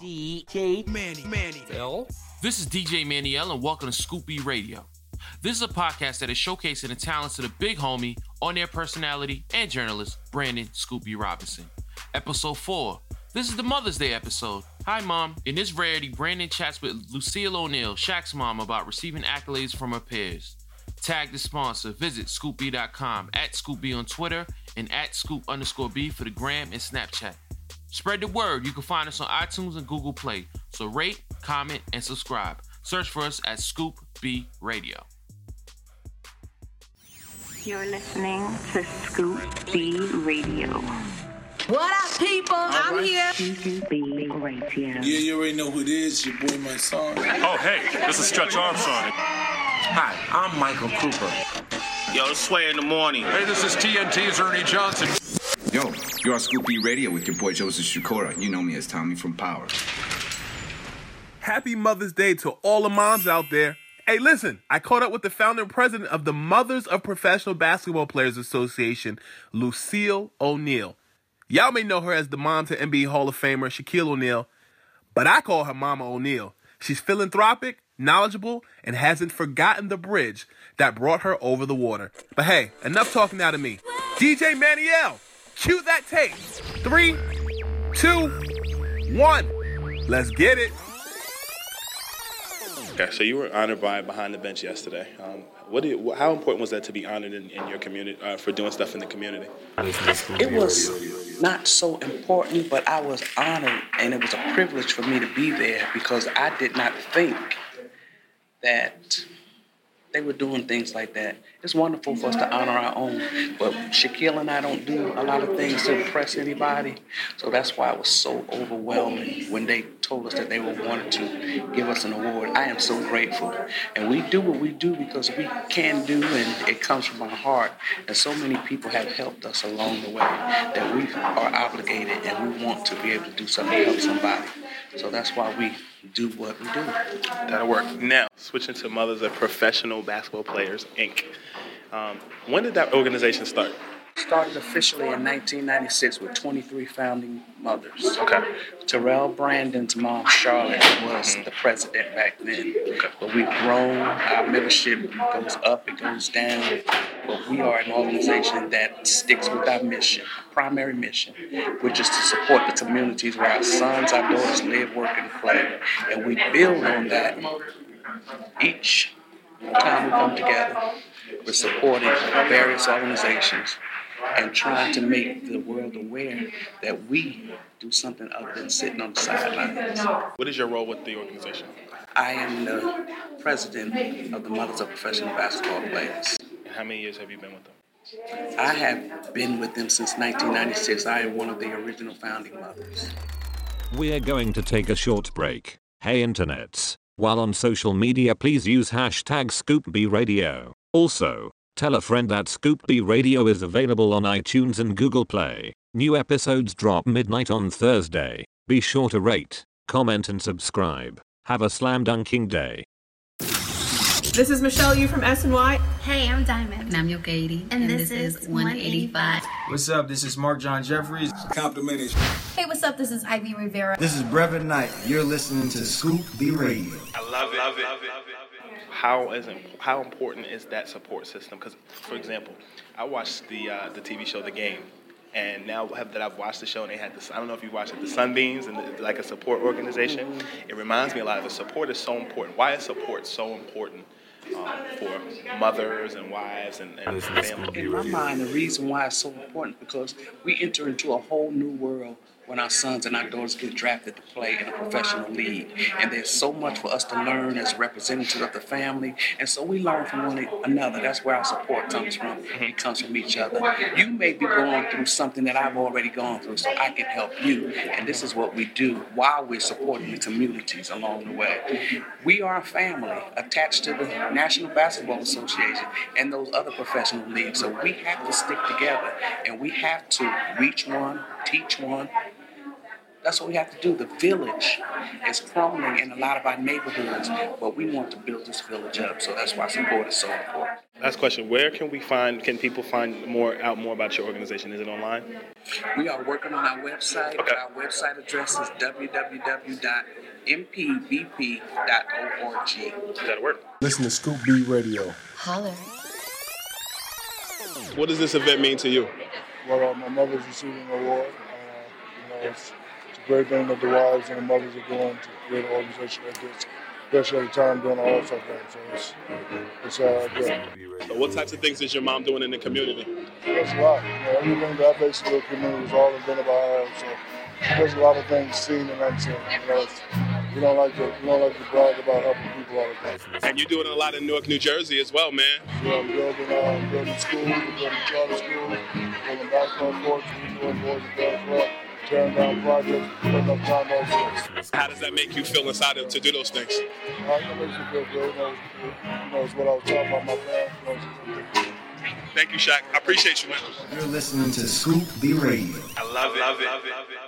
DJ Manny. Manny. Phil. This is DJ Maniel, and welcome to Scoop B Radio. This is a podcast that is showcasing the talents of the big homie, on air personality, and journalist, Brandon Scoop B Robinson. Episode 4. This is the Mother's Day episode. Hi, Mom. In this rarity, Brandon chats with Lucille O'Neal, Shaq's mom, about receiving accolades from her peers. Tag the sponsor. Visit scoopb.com, at Scoop B on Twitter, and at scoop underscore b for the gram and Snapchat. Spread the word. You can find us on iTunes and Google Play. So rate, comment, and subscribe. Search for us at Scoop B Radio. You're listening to Scoop B Radio. What up, people? I'm here. Scoop B Radio. Yeah, you already know who it is. Your boy, my son. Oh, hey, this is Stretch Armstrong. Hi, I'm Michael Cooper. Yo, it's Sway in the morning. Hey, this is TNT's Ernie Johnson. Yo, you're on Scoop B Radio with your boy Joseph Sikora. You know me as Tommy from Power. Happy Mother's Day to all the moms out there. Hey, listen, I caught up with the founder and president of the Mothers of Professional Basketball Players Association, Lucille O'Neal. Y'all may know her as the mom to NBA Hall of Famer Shaquille O'Neal, but I call her Mama O'Neal. She's philanthropic, knowledgeable, and hasn't forgotten the bridge that brought her over the water. But hey, enough talking out of me. DJ Maniel, cue that tape. Three, two, one. Let's get it. Okay, so you were honored by Behind the Bench yesterday. Um, what do you, how important was that to be honored in, in your community uh, for doing stuff in the community? It was not so important, but I was honored, and it was a privilege for me to be there because I did not think that they were doing things like that. It's wonderful for us to honor our own, but Shaquille and I don't do a lot of things to impress anybody, so that's why it was so overwhelming when they told us that they were wanted to give us an award. I am so grateful, and we do what we do because we can do, and it comes from our heart. And so many people have helped us along the way that we are obligated, and we want to be able to do something to help somebody. So that's why we do what we do. That'll work. Now, switching to Mothers of Professional Basketball Players, Inc. Um, when did that organization start? Started officially in 1996 with 23 founding mothers. Okay. Terrell Brandon's mom, Charlotte, was the president back then. Okay. But we've grown, our membership goes up, it goes down. But we are an organization that sticks with our mission, our primary mission, which is to support the communities where our sons, our daughters live, work, and play. And we build on that each time we come together. We're supporting various organizations and trying to make the world aware that we do something other than sitting on the sidelines. What is your role with the organization? I am the president of the Mothers of Professional Basketball Players. And how many years have you been with them? I have been with them since 1996. I am one of the original founding mothers. We're going to take a short break. Hey internets, while on social media please use hashtag ScoopBRadio. Also, tell a friend that Scoop B Radio is available on iTunes and Google Play. New episodes drop midnight on Thursday. Be sure to rate, comment, and subscribe. Have a slam dunking day. This is Michelle Yu from SNY. Hey, I'm Diamond. And I'm Yo Katie. And, and this, this, is 185. What's up? This is Mark John Jeffries. Complimented. Hey, what's up? This is Ivy Rivera. This is Brevin Knight. You're listening to Scoop B Radio. I love it. Love it. Love it. How is how important is that support system? Because, for example, I watched the uh, the TV show The Game, and now that I've watched the show, and they had this. I don't know if you watched it, the Sunbeams, and the, like a support organization. It reminds me a lot of the support is so important. Why is support so important? Um, for mothers and wives and, and families. In my mind, the reason why it's so important because we enter into a whole new world when our sons and our daughters get drafted to play in a professional league. And there's so much for us to learn as representatives of the family. And so we learn from one another. That's where our support comes from. It comes from each other. You may be going through something that I've already gone through, so I can help you. And this is what we do while we're supporting the communities along the way. We are a family attached to the National Basketball Association and those other professional leagues. So we have to stick together and we have to reach one, teach one, that's what we have to do. The village is crumbling in a lot of our neighborhoods, but we want to build this village up. So that's why support is so important. Last question: Where can we find? Can people find more out more about your organization? Is it online? We are working on our website. Okay. Our website address is www.mpbp.org. Does that work? Listen to Scoop B Radio. Holler. What does this event mean to you? Well, uh, my mother's receiving an award. Uh, you know, it's, it's, great thing that the wives and the mothers are doing to create an organization like this, especially at the time during the All-Star game. So it's, it's uh, good. So what types of things is your mom doing in the community? There's a lot. You know, everything that I basically the community was all invented by her. So there's a lot of things seen and unseen. You know, we don't like to we don't like to brag about helping people all the time. And you're doing a lot in Newark, New Jersey as well, man. Yeah, we're building, uh, building schools, we're building charter schools, building basketball courts, we're doing boys and girls club, tearing down projects, putting up condos. How does that make you feel inside to do those things? Uh, it makes you feel good. You know, you know, it's what I was talking about my parents. Thank you, Shaq. I appreciate you, man. You're listening to Scoop B Radio. I love it. Love it. Love it.